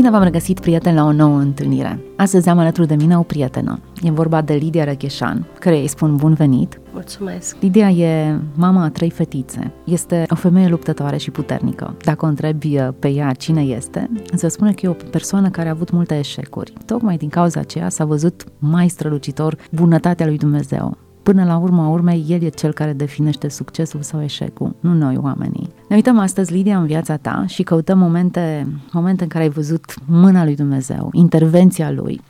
Bine v-am regăsit, prieteni, la o nouă întâlnire. Astăzi am alături de mine o prietenă. E vorba de Lidia Răcheșan, care îi spun bun venit. Mulțumesc! Lidia e mama a trei fetițe. Este o femeie luptătoare și puternică. Dacă o întrebi uh, pe ea cine este, îți va spune că e o persoană care a avut multe eșecuri. Tocmai din cauza aceea s-a văzut mai strălucitor bunătatea lui Dumnezeu. Până la urma urmei, el e cel care definește succesul sau eșecul, nu noi oamenii. Ne uităm astăzi, Lidia, în viața ta și căutăm momente, momente în care ai văzut mâna lui Dumnezeu, intervenția lui,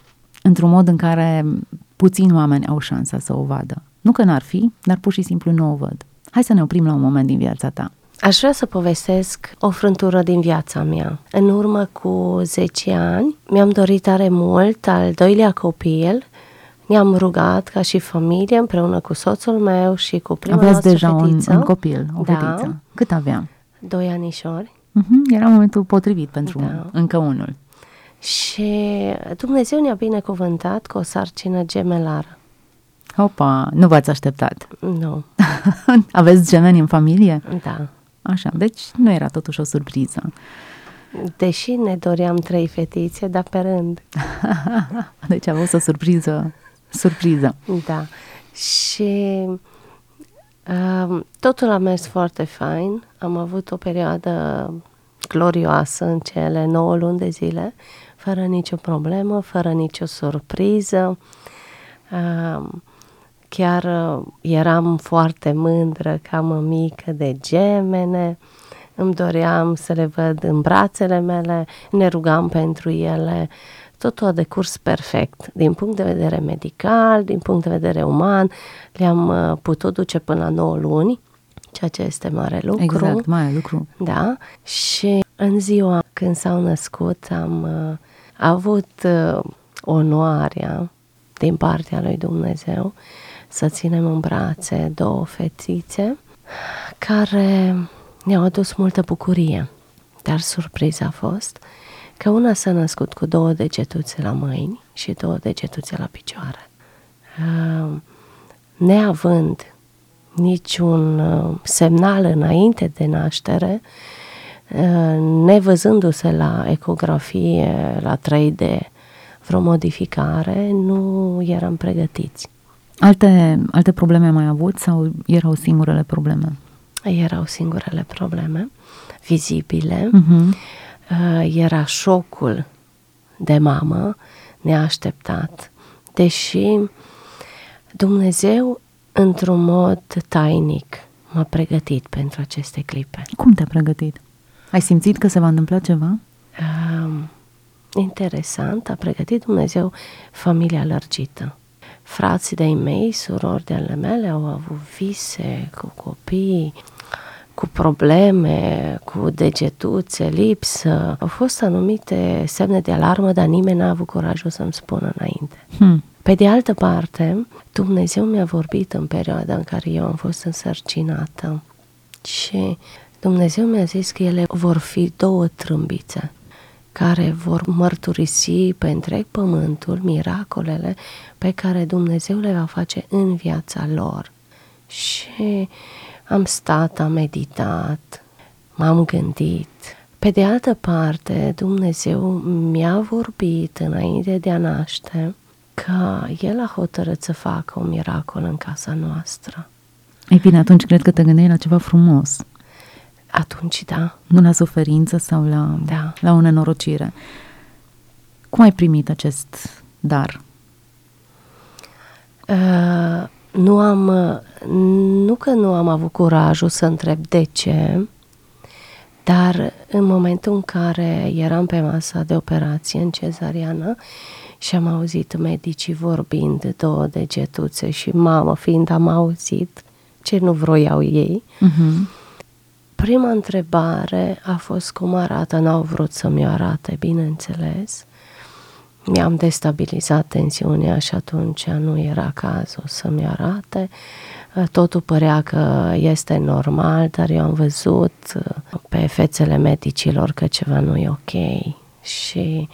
într-un mod în care puțini oameni au șansa să o vadă. Nu că n-ar fi, dar pur și simplu nu o văd. Hai să ne oprim la un moment din viața ta. Aș vrea să povestesc o frântură din viața mea. În urmă cu 10 ani mi-am dorit tare mult al doilea copil ne-am rugat ca și familie împreună cu soțul meu și cu prima Aveți noastră deja un, fetiță. un copil, o Da. fetiță. Cât avea? Doi anișori. Uh-huh, era momentul potrivit pentru Da. încă unul. Și Dumnezeu ne-a binecuvântat cu o sarcină gemelară. Hopa, nu v-ați așteptat. Nu, Aveți gemeni în familie? da. Așa, deci nu era totuși o surpriză. Deși ne doream trei fetițe, dar pe rând. Deci a fost o surpriză, surpriză. Da. Și um, totul a mers foarte fain. Am avut o perioadă glorioasă în cele 9 luni de zile, fără nicio problemă, fără nicio surpriză. Um, chiar uh, eram foarte mândră că am o mică de gemene, îmi doream să le văd în brațele mele, ne rugam pentru ele, totul a decurs perfect, din punct de vedere medical, din punct de vedere uman, le-am uh, putut duce până la 9 luni, ceea ce este mare lucru. Exact, mare lucru. Da, și în ziua când s-au născut am uh, avut uh, onoarea din partea lui Dumnezeu să ținem în brațe două fetițe care ne-au adus multă bucurie. Dar surpriza a fost că una s-a născut cu două degetuțe la mâini și două degetuțe la picioare. Uh, Neavând niciun uh, semnal înainte de naștere, uh, nevăzându-se la ecografie, la 3D, vreo modificare, nu eram pregătiți. Alte, alte probleme ai mai avut sau erau singurele probleme? Erau singurele probleme vizibile, Uh-huh. Uh, era șocul de mamă neașteptat, deși Dumnezeu, într-un mod tainic, m-a pregătit pentru aceste clipe. Cum te-a pregătit? Ai simțit că se va întâmpla ceva? Um, interesant, a pregătit Dumnezeu familia lărgită. Frații de-ai mei, surori de ale mele au avut vise cu copii, cu probleme, cu degetuțe, lipsă. Au fost anumite semne de alarmă, dar nimeni n-a avut curajul să-mi spună înainte. Hmm. Pe de altă parte, Dumnezeu mi-a vorbit în perioada în care eu am fost însărcinată și Dumnezeu mi-a zis că ele vor fi două trâmbițe care vor mărturisi pe întreg pământul miracolele pe care Dumnezeu le va face în viața lor. Și am stat, am meditat, m-am gândit. Pe de altă parte, Dumnezeu mi-a vorbit înainte de a naște că El a hotărât să facă un miracol în casa noastră. Ei bine, atunci cred că te gândeai la ceva frumos, Atunci, da, nu la suferință sau la, Da. la o nenorocire. Cum ai primit acest dar? Uh, nu am, uh, nu că nu am avut curajul să întreb de ce, dar în momentul în care eram pe masa de operație în cezariană și am auzit medicii vorbind de două degetuțe și mamă fiind am auzit ce nu vroiau ei, Uh-huh. Prima întrebare a fost cum arată, n-au vrut să mi-o arate, bineînțeles. Mi-am destabilizat tensiunea și atunci nu era cazul să-mi arate. Totul părea că este normal, dar eu am văzut pe fețele medicilor că ceva nu e ok și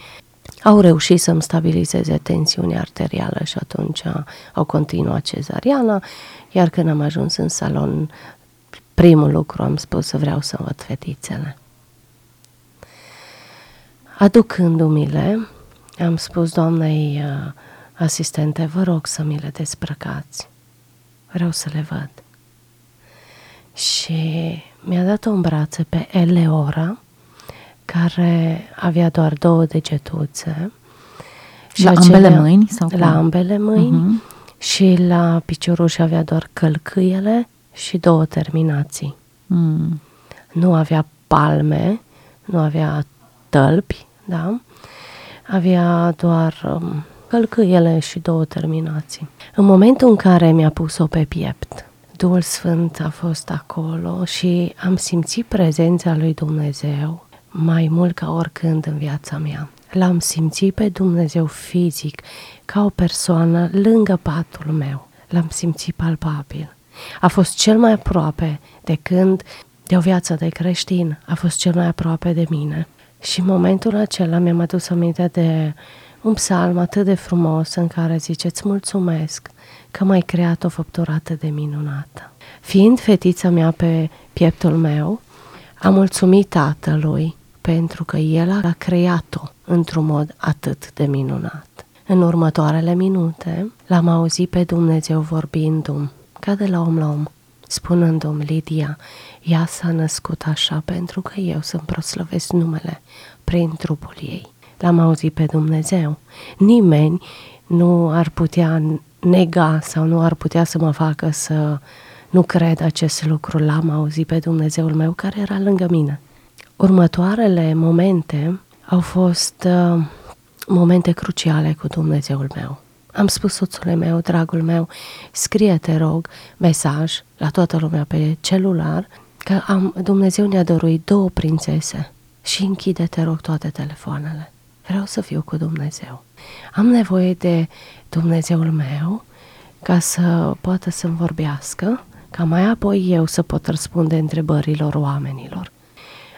au reușit să-mi stabilizeze tensiunea arterială și atunci au continuat cezariana, iar când am ajuns în salon, primul lucru am spus să vreau să văd fetițele. Aducându-mi-le, am spus doamnei uh, asistente, vă rog să mi le desprăcați. Vreau să le văd. Și mi-a dat o brațe pe Eleora, care avea doar două degetuțe. Și la ambele acelea, mâini? Sau la cum? ambele mâini uh-huh. și la picioruș avea doar călcâiele și două terminații. Mm. Nu avea palme, nu avea tălpi, da? Avea doar um, călcâiele și două terminații. În momentul în care mi-a pus-o pe piept, Duhul Sfânt a fost acolo și am simțit prezența lui Dumnezeu mai mult ca oricând în viața mea. L-am simțit pe Dumnezeu fizic, ca o persoană lângă patul meu. L-am simțit palpabil. A fost cel mai aproape de când, de o viață de creștin, a fost cel mai aproape de mine. Și în momentul acela mi-am adus aminte de un psalm atât de frumos în care ziceți mulțumesc că m-ai creat o făptură atât de minunată. Fiind fetița mea pe pieptul meu, am mulțumit tatălui pentru că el a creat-o într-un mod atât de minunat. În următoarele minute l-am auzit pe Dumnezeu vorbindu-mi, ca de la om la om, spunându-mi, Lidia, ea s-a născut așa pentru că eu să-mi proslăvesc numele prin trupul ei. L-am auzit pe Dumnezeu. Nimeni nu ar putea nega sau nu ar putea să mă facă să nu cred acest lucru. L-am auzit pe Dumnezeul meu care era lângă mine. Următoarele momente au fost uh, momente cruciale cu Dumnezeul meu. Am spus soțului meu, dragul meu, scrie, te rog, mesaj la toată lumea pe celular că am, Dumnezeu ne-a dăruit două prințese și închide, te rog, toate telefoanele. Vreau să fiu cu Dumnezeu. Am nevoie de Dumnezeul meu ca să poată să-mi vorbească, ca mai apoi eu să pot răspunde întrebărilor oamenilor.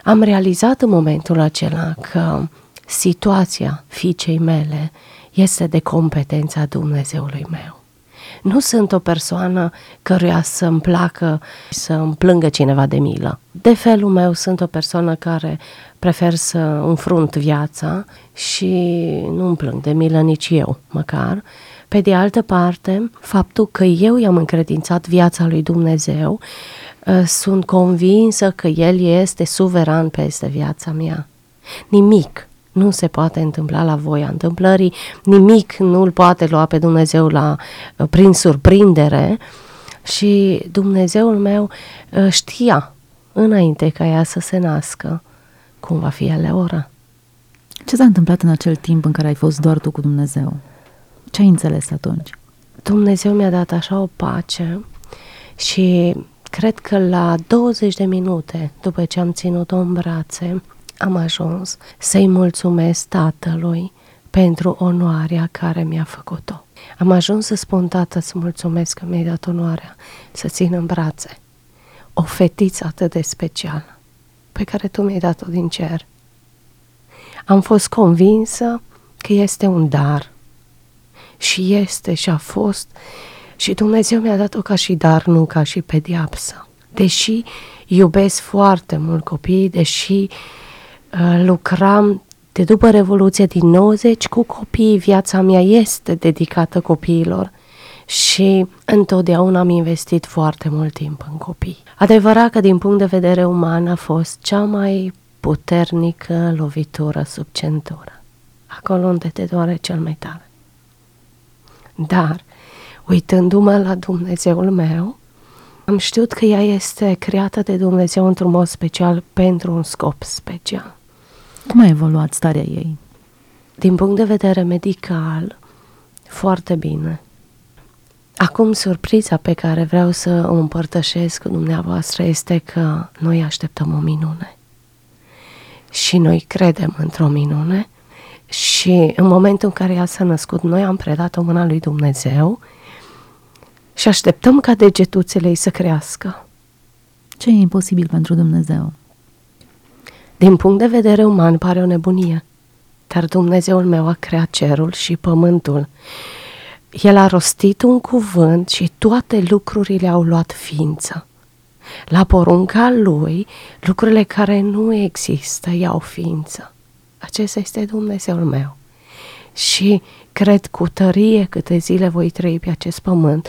Am realizat în momentul acela că situația fiicei mele este de competența Dumnezeului meu. Nu sunt o persoană căruia să-mi placă să îmi plângă cineva de milă. De felul meu sunt o persoană care prefer să înfrunt viața și nu îmi plâng de milă nici eu, măcar. Pe de altă parte, faptul că eu i-am încredințat viața lui Dumnezeu, ă, sunt convinsă că El este suveran peste viața mea. Nimic nu se poate întâmpla la voia întâmplării, nimic nu îl poate lua pe Dumnezeu la, uh, prin surprindere și Dumnezeul meu uh, știa înainte ca ea să se nască cum va fi ora. Ce s-a întâmplat în acel timp în care ai fost doar tu cu Dumnezeu? Ce ai înțeles atunci? Dumnezeu mi-a dat așa o pace și cred că la 20 de minute după ce am ținut-o în brațe, am ajuns să-i mulțumesc tatălui pentru onoarea care mi-a făcut-o. Am ajuns să spun, tată, să mulțumesc că mi-ai dat onoarea să țin în brațe o fetiță atât de specială pe care tu mi-ai dat-o din cer. Am fost convinsă că este un dar și este și a fost și Dumnezeu mi-a dat-o ca și dar, nu ca și pediapsă. Deși iubesc foarte mult copiii, deși Uh, lucram de după Revoluție din 90 cu copii, viața mea este dedicată copiilor și întotdeauna am investit foarte mult timp în copii. Adevărat că din punct de vedere uman a fost cea mai puternică lovitură sub centură, acolo unde te doare cel mai tare. Dar, uitându-mă la Dumnezeul meu, am știut că ea este creată de Dumnezeu într-un mod special pentru un scop special. Cum a evoluat starea ei? Din punct de vedere medical, foarte bine. Acum, surpriza pe care vreau să o împărtășesc cu dumneavoastră este că noi așteptăm o minune. Și noi credem într-o minune Și în momentul în care ea s-a născut, noi am predat-o mâna lui Dumnezeu și așteptăm ca degetuțele ei să crească. Ce e imposibil pentru Dumnezeu? Din punct de vedere uman pare o nebunie, dar Dumnezeul meu a creat cerul și pământul. El a rostit un cuvânt și toate lucrurile au luat ființă. La porunca lui, lucrurile care nu există iau ființă. Acesta este Dumnezeul meu. Și cred cu tărie câte zile voi trăi pe acest pământ,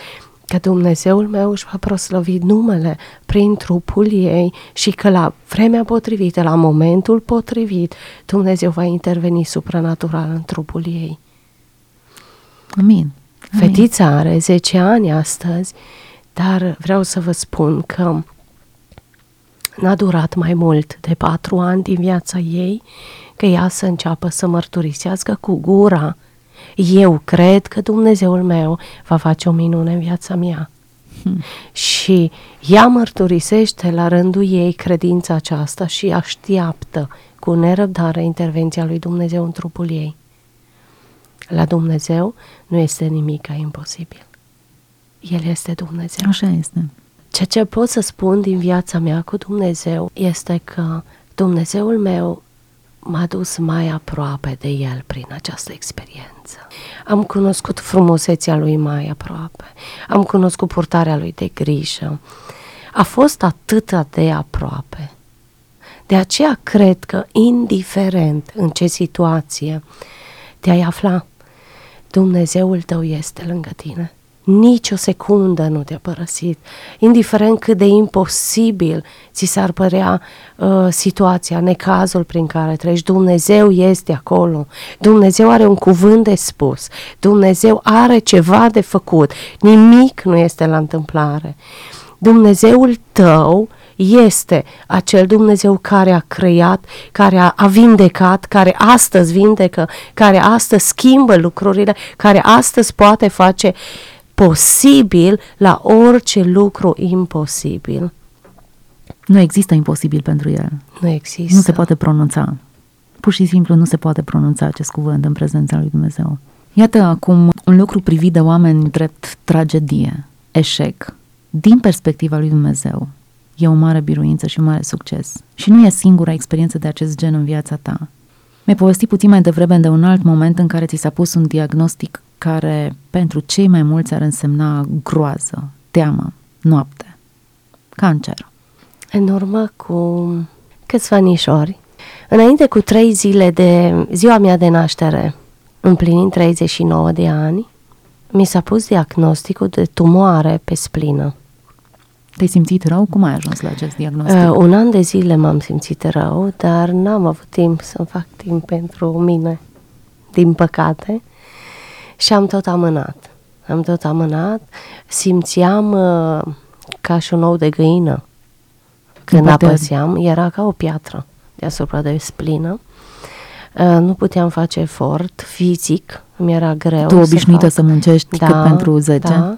că Dumnezeul meu își va proslăvi numele prin trupul ei și că la vremea potrivită, la momentul potrivit, Dumnezeu va interveni supranatural în trupul ei. Amin. Amin. Fetița are 10 ani astăzi, dar vreau să vă spun că n-a durat mai mult de patru ani din viața ei că ea să înceapă să mărturisească cu gura eu cred că Dumnezeul meu va face o minune în viața mea. Hmm. Și ea mărturisește la rândul ei credința aceasta și așteaptă cu nerăbdare intervenția lui Dumnezeu în trupul ei. La Dumnezeu nu este nimic imposibil. El este Dumnezeu. Așa este. Ceea ce pot să spun din viața mea cu Dumnezeu este că Dumnezeul meu m-a dus mai aproape de El prin această experiență. Am cunoscut frumusețea Lui mai aproape, am cunoscut purtarea Lui de grijă. A fost atât de aproape. De aceea cred că, indiferent în ce situație te-ai afla, Dumnezeul tău este lângă tine nici o secundă nu te-a părăsit, indiferent cât de imposibil ți s-ar părea uh, situația, necazul prin care treci, Dumnezeu este acolo, Dumnezeu are un cuvânt de spus, Dumnezeu are ceva de făcut, nimic nu este la întâmplare. Dumnezeul tău este acel Dumnezeu care a creat, care a, a vindecat, care astăzi vindecă, care astăzi schimbă lucrurile, care astăzi poate face uh, posibil la orice lucru imposibil. Nu există imposibil pentru el. Nu există. Nu se poate pronunța. Pur și simplu nu se poate pronunța acest cuvânt în prezența lui Dumnezeu. Iată acum un lucru privit de oameni drept tragedie, eșec. Din perspectiva lui Dumnezeu, e o mare biruință și un mare succes. Și nu e singura experiență de acest gen în viața ta. Mi-ai povestit puțin mai devreme de un alt moment în care ți s-a pus un diagnostic care pentru cei mai mulți ar însemna groază, teamă, noapte, cancer. În urmă cu câțiva anișori, înainte cu trei zile de ziua mea de naștere, împlinind 39 de ani, mi s-a pus diagnosticul de tumoare pe splină. Te-ai simțit rău? Cum ai ajuns la acest diagnostic? Uh, un an de zile m-am simțit rău, dar n-am avut timp să-mi fac timp pentru mine, din păcate și am tot amânat. Am tot amânat, simțeam uh, ca și un ou de găină. Când apăseam, era ca o piatră deasupra de splină. Uh, nu puteam face efort fizic, mi era greu. Tu obișnuită să, să muncești da, cât pentru 10? Da,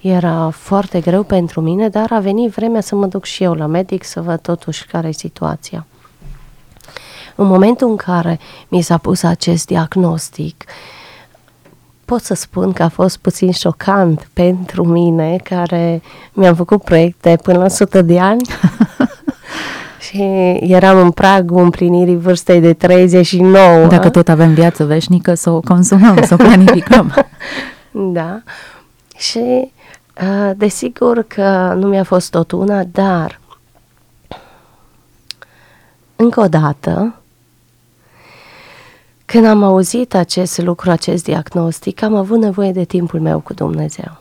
era foarte greu pentru mine, dar a venit vremea să mă duc și eu la medic să văd totuși care e situația. În momentul în care mi s-a pus acest diagnostic, uh, pot să spun că a fost puțin șocant pentru mine, care mi-am făcut proiecte până la 100 de ani și eram în pragul împlinirii vârstei de 39. Dacă tot avem viață veșnică, să o consumăm, să o planificăm. da. Și desigur că nu mi-a fost tot una, dar încă o dată când am auzit acest lucru, acest diagnostic, am avut nevoie de timpul meu cu Dumnezeu.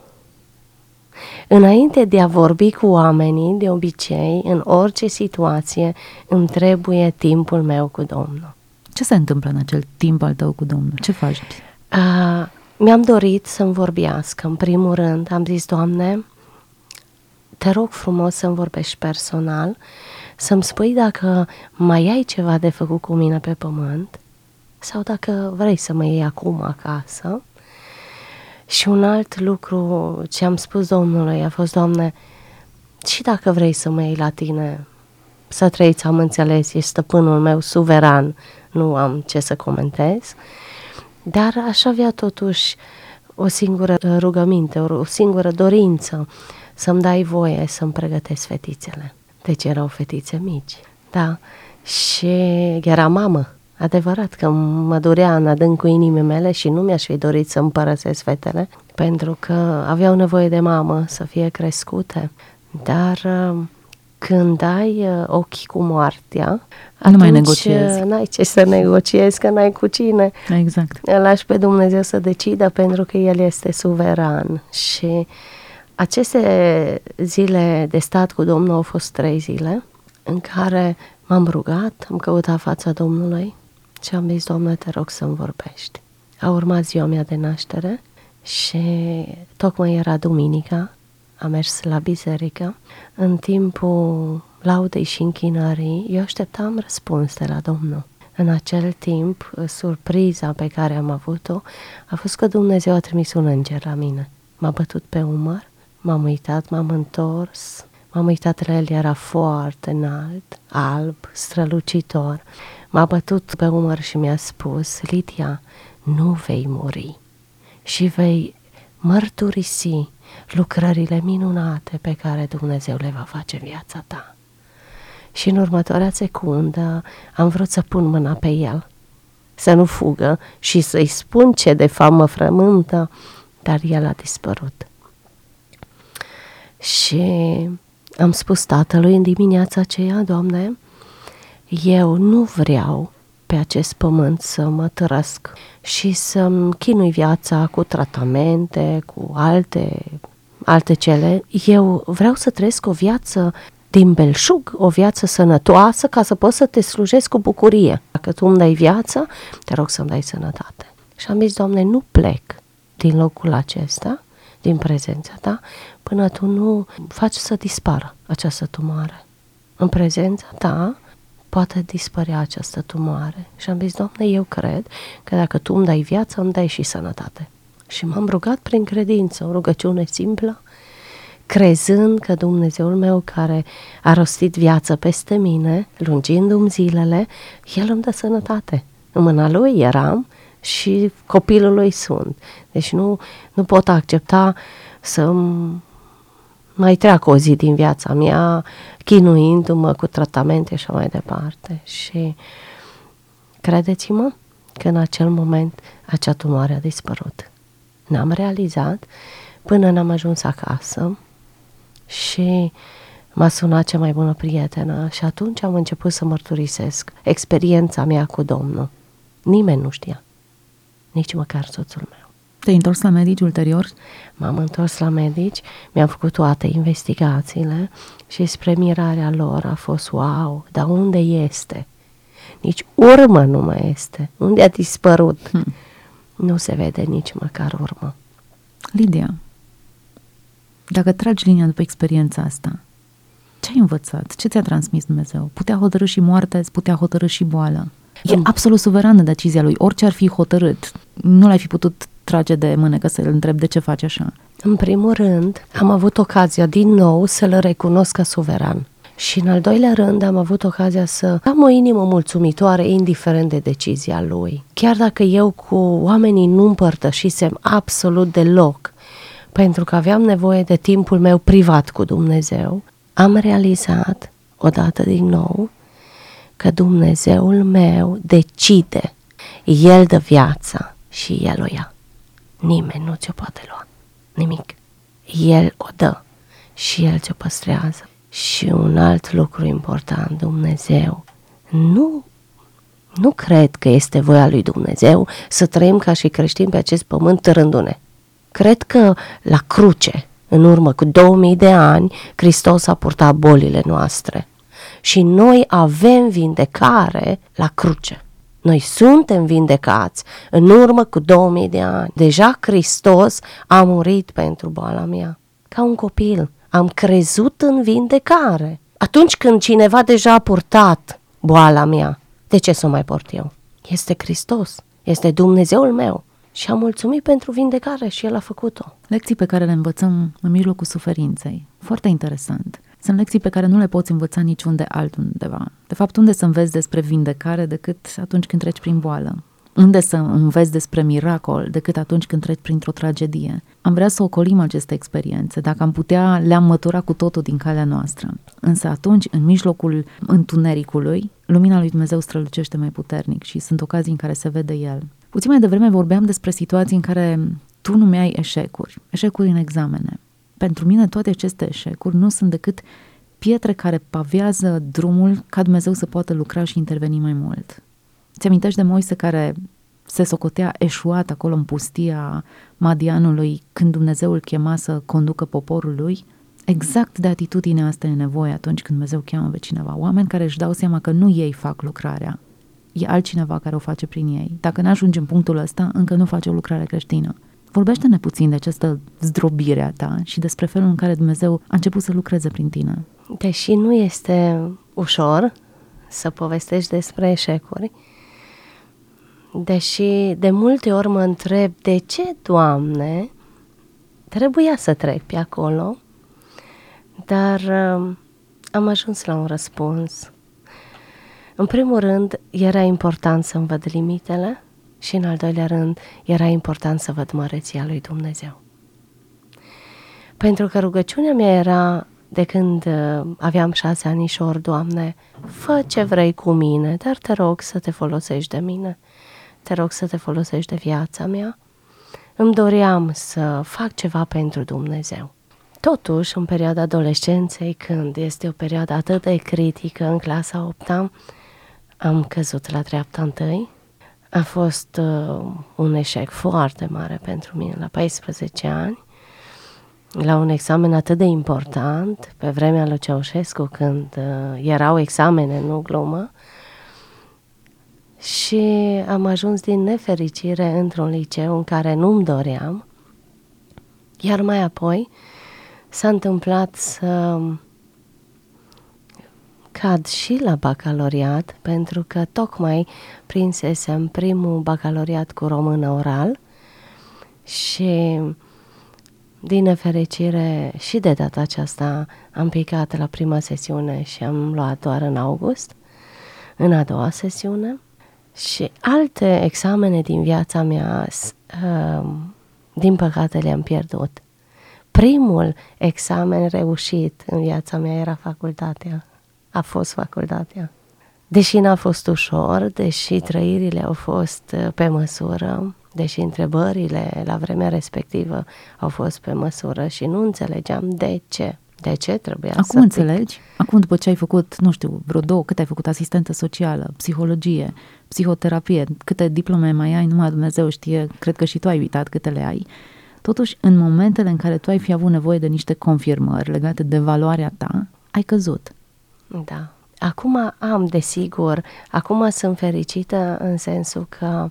Înainte de a vorbi cu oamenii, de obicei, în orice situație, îmi trebuie timpul meu cu Domnul. Ce se întâmplă în acel timp al tău cu Domnul? Ce faci? Uh, mi-am dorit să-mi vorbească. În primul rând, am zis, Doamne, te rog frumos să-mi vorbești personal, să-mi spui dacă mai ai ceva de făcut cu mine pe pământ sau dacă vrei să mă iei acum acasă. Și un alt lucru ce am spus Domnului a fost, Doamne, și dacă vrei să mă iei la tine Să trăiți, am înțeles, e stăpânul meu suveran, nu am ce să comentez, dar aș avea totuși o singură rugăminte, o singură dorință, să-mi dai voie să-mi pregătesc fetițele. Deci erau fetițe mici, da, și era mamă, adevărat că mă durea în adâncul inimii mele și nu mi-aș fi dorit să îmi părăsesc fetele, pentru că aveau nevoie de mamă să fie crescute, dar uh, când ai uh, ochii cu moartea, nu mai negociezi. Uh, n-ai ce să negociezi, că n-ai cu cine. Exact. Îl lași pe Dumnezeu să decidă pentru că El este suveran și aceste zile de stat cu Domnul au fost trei zile în care m-am rugat, am căutat fața Domnului și am zis, Doamne, te rog să-mi vorbești. A urmat ziua mea de naștere și tocmai era duminica, am mers la biserică. În timpul laudei și închinării, eu așteptam răspuns de la Domnul. În acel timp, surpriza pe care am avut-o a fost că Dumnezeu a trimis un înger la mine. M-a bătut pe umăr, m-am uitat, m-am întors, m-am uitat la el, era foarte înalt, alb, strălucitor. M-a bătut pe umăr și mi-a spus, Lidia, nu vei muri și vei mărturisi lucrările minunate pe care Dumnezeu le va face în viața ta. Și în următoarea secundă am vrut să pun mâna pe el, să nu fugă și să-i spun ce de fapt mă frământă, dar el a dispărut. Și am spus tatălui în dimineața aceea, Doamne, eu nu vreau pe acest pământ să mă tărăsc și să-mi chinui viața cu tratamente, cu alte, alte cele. Eu vreau să trăiesc o viață din belșug, o viață sănătoasă, ca să pot să te slujesc cu bucurie. Dacă tu îmi dai viață, te rog să-mi dai sănătate. Și am zis, Doamne, nu plec din locul acesta, din prezența ta, până tu nu faci să dispară această tumoare. În prezența ta poate dispărea această tumoare. Și am zis, Doamne, eu cred că dacă Tu îmi dai viață, îmi dai și sănătate. Și m-am rugat prin credință, o rugăciune simplă, crezând că Dumnezeul meu care a rostit viață peste mine, lungindu-mi zilele, El îmi dă sănătate. În mâna Lui eram și copilul Lui sunt. Deci nu, nu pot accepta să mai treacă o zi din viața mea chinuindu-mă cu tratamente și așa mai departe. Și credeți-mă că în acel moment acea tumoare a dispărut. N-am realizat până n-am ajuns acasă și m-a sunat cea mai bună prietenă și atunci am început să mărturisesc experiența mea cu Domnul. Nimeni nu știa, nici măcar soțul meu. Te-ai întors la medici ulterior? M-am întors la medici, mi-am făcut toate investigațiile și spre mirarea lor a fost wow, dar unde este? Nici urmă nu mai este. Unde a dispărut? Hmm. Nu se vede nici măcar urmă. Lidia, dacă tragi linia după experiența asta, ce ai învățat? Ce ți-a transmis Dumnezeu? Putea hotărâ și moarte, putea hotărâ și boală. E mm. absolut suverană decizia lui. Orice ar fi hotărât, nu l-ai fi putut trage de mânecă să-l întreb de ce face așa? În primul rând, am avut ocazia din nou să-l recunosc ca suveran. Și în al doilea rând am avut ocazia să am o inimă mulțumitoare indiferent de decizia lui. Chiar dacă eu cu oamenii nu împărtășisem absolut deloc, pentru că aveam nevoie de timpul meu privat cu Dumnezeu, am realizat odată din nou că Dumnezeul meu decide, El dă viața și El o ia. Nimeni nu ți-o poate lua. Nimic. El o dă și El ți-o păstrează. Și un alt lucru important, Dumnezeu nu nu cred că este voia lui Dumnezeu să trăim ca și creștini pe acest pământ târându-ne. Cred că la cruce, în urmă cu 2000 de ani, Hristos a purtat bolile noastre. Și noi avem vindecare la cruce. Noi suntem vindecați în urmă cu 2000 de ani. Deja Hristos a murit pentru boala mea. Ca un copil, am crezut în vindecare. Atunci când cineva deja a purtat boala mea, de ce să o mai port eu? Este Hristos, este Dumnezeul meu. Și am mulțumit pentru vindecare și El a făcut-o. Lecții pe care le învățăm în mijlocul suferinței. Foarte interesant. Sunt lecții pe care nu le poți învăța niciunde altundeva. De fapt, unde să înveți despre vindecare decât atunci când treci prin boală? Unde să înveți despre miracol decât atunci când treci printr-o tragedie? Am vrea să ocolim aceste experiențe, dacă am putea le-am mătura cu totul din calea noastră. Însă atunci, în mijlocul întunericului, lumina lui Dumnezeu strălucește mai puternic și sunt ocazii în care se vede El. Puțin mai devreme vorbeam despre situații în care tu nu mi-ai eșecuri, eșecuri în examene. Pentru mine toate aceste eșecuri nu sunt decât pietre care pavează drumul ca Dumnezeu să poată lucra și interveni mai mult. Ți-amintești de Moise care se socotea eșuat acolo în pustia Madianului când Dumnezeu îl chema să conducă poporul lui? Exact de atitudinea asta e nevoie atunci când Dumnezeu cheamă pe cineva. Oameni care își dau seama că nu ei fac lucrarea, e altcineva care o face prin ei. Dacă ne ajungem în punctul ăsta, încă nu face o lucrare creștină. Vorbește-ne puțin de această zdrobire a ta și despre felul în care Dumnezeu a început să lucreze prin tine. Deși nu este ușor să povestești despre eșecuri, deși de multe ori mă întreb de ce, Doamne, trebuia să trec pe acolo, dar uh, am ajuns la un răspuns. În primul rând, era important să-mi văd limitele și în al doilea rând, era important să văd măreția lui Dumnezeu. Pentru că rugăciunea mea era de când uh, aveam șase anișori, Doamne, fă ce vrei cu mine, dar te rog să te folosești de mine, te rog să te folosești de viața mea. Îmi doream să fac ceva pentru Dumnezeu. Totuși, în perioada adolescenței, când este o perioadă atât de critică în clasa 8 am căzut la dreapta întâi. A fost uh, un eșec foarte mare pentru mine la 14 ani, la un examen atât de important, pe vremea lui Ceaușescu, când uh, erau examene, nu glumă, și am ajuns din nefericire într-un liceu în care nu-mi doream, iar mai apoi s-a întâmplat să cad și la bacaloriat, pentru că tocmai prinsesem primul bacaloriat cu română oral și din nefericire și de data aceasta am picat la prima sesiune și am luat doar în august, în a doua sesiune. Și alte examene din viața mea, uh, din păcate, le-am pierdut. Primul examen reușit în viața mea era facultatea a fost facultatea. Deși n-a fost ușor, deși trăirile au fost uh, pe măsură, deși întrebările la vremea respectivă au fost pe măsură și nu înțelegeam de ce. De ce trebuia Acum să înțelegi? Pic. Acum după ce ai făcut, nu știu, vreo două, cât ai făcut asistentă socială, psihologie, psihoterapie, câte diplome mai ai, numai Dumnezeu știe, cred că și tu ai uitat câte le ai. Totuși, în momentele în care tu ai fi avut nevoie de niște confirmări legate de valoarea ta, ai căzut. Da. Acum am, desigur, acum sunt fericită în sensul că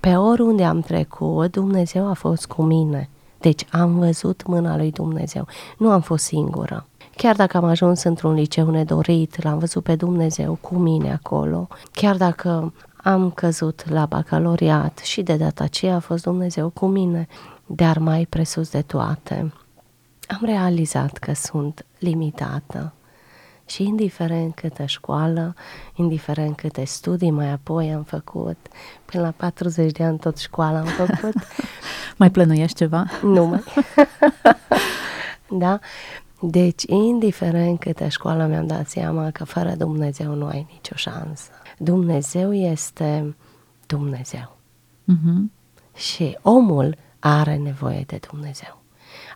pe oriunde am trecut, Dumnezeu a fost cu mine. Deci am văzut mâna lui Dumnezeu. Nu am fost singură. Chiar dacă am ajuns într-un liceu nedorit, l-am văzut pe Dumnezeu cu mine acolo. Chiar dacă am căzut la bacaloriat și de data aceea a fost Dumnezeu cu mine, dar mai presus de toate, am realizat că sunt limitată și indiferent câtă școală, indiferent câte studii mai apoi am făcut, până la 40 de ani tot școala am făcut. mai plănuiești ceva? Nu mai. da? Deci, indiferent câte școală mi-am dat seama că fără Dumnezeu nu ai nicio șansă. Dumnezeu este Dumnezeu. Uh-huh. Și omul are nevoie de Dumnezeu.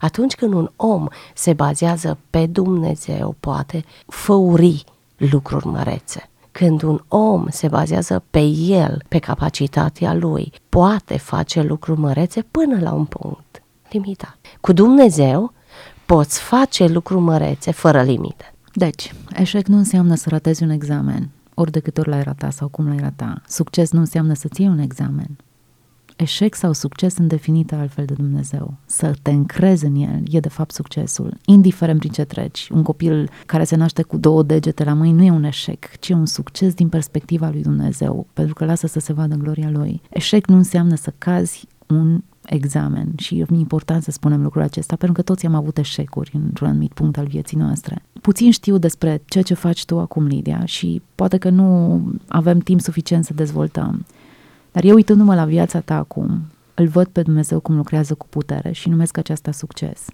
Atunci când un om se bazează pe Dumnezeu, poate făuri lucruri mărețe. Când un om se bazează pe el, pe capacitatea lui, poate face lucruri mărețe până la un punct limitat. Cu Dumnezeu poți face lucruri mărețe fără limite. Deci, eșec nu înseamnă să ratezi un examen, ori de câte ori l-ai ratat sau cum l-ai rata. Succes nu înseamnă să ții un examen eșec sau succes sunt definite altfel de Dumnezeu. Să te încrezi în el e de fapt succesul, indiferent prin ce treci. Un copil care se naște cu două degete la mâini nu e un eșec, ci un succes din perspectiva lui Dumnezeu, pentru că lasă să se vadă gloria lui. Eșec nu înseamnă să cazi un examen și e important să spunem lucrul acesta pentru că toți am avut eșecuri într-un anumit punct al vieții noastre. puțin știu despre ceea ce faci tu acum, Lidia, și poate că nu avem timp suficient să dezvoltăm. Dar eu uitându-mă la viața ta acum, îl văd pe Dumnezeu cum lucrează cu putere și numesc aceasta succes.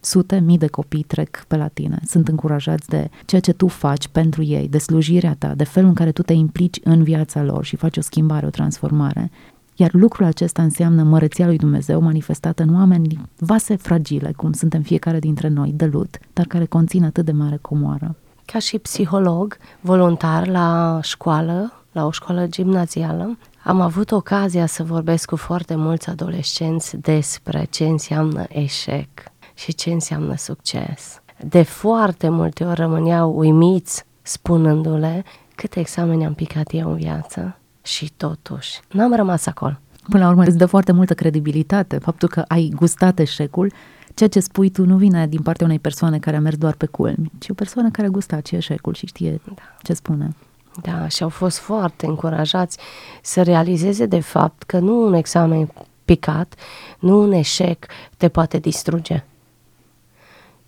Sute mii de copii trec pe la tine, sunt încurajați de ceea ce tu faci pentru ei, de slujirea ta, de felul în care tu te implici în viața lor și faci o schimbare, o transformare. Iar lucrul acesta înseamnă măreția lui Dumnezeu manifestată în oameni vase fragile, cum suntem fiecare dintre noi, de lut, dar care conțin atât de mare comoară. Ca și psiholog voluntar la școală, la o școală gimnazială, am avut ocazia să vorbesc cu foarte mulți adolescenți despre ce înseamnă eșec și ce înseamnă succes. De foarte multe ori rămâneau uimiți spunându-le câte examene am picat eu în viață și totuși n-am rămas acolo. Până la urmă îți dă foarte multă credibilitate faptul că ai gustat eșecul ceea ce spui tu nu vine din partea unei persoane care a mers doar pe culmi, ci o persoană care a gustat ce eșecul și știe da. ce spune. Da, și au fost foarte încurajați să realizeze de fapt că nu un examen picat, nu un eșec te poate distruge.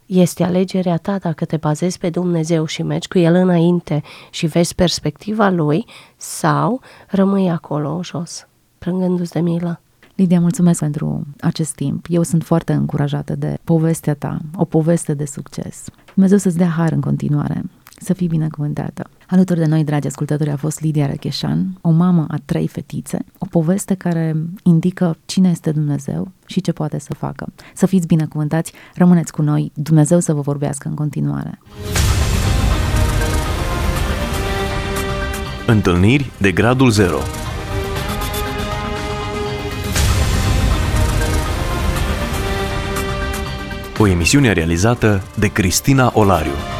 Este alegerea ta dacă te bazezi pe Dumnezeu și mergi cu El înainte și vezi perspectiva Lui sau rămâi acolo jos, plângându-ți de milă. Lidia, mulțumesc pentru acest timp. Eu sunt foarte încurajată de povestea ta, o poveste de succes. Dumnezeu să-ți dea har în continuare să fii binecuvântată. Alături de noi, dragi ascultători, a fost Lidia Recheșan, o mamă a trei fetițe, o poveste care indică cine este Dumnezeu și ce poate să facă. Să fiți binecuvântați, rămâneți cu noi, Dumnezeu să vă vorbească în continuare. Întâlniri de gradul 0 O emisiune realizată de Cristina Olariu.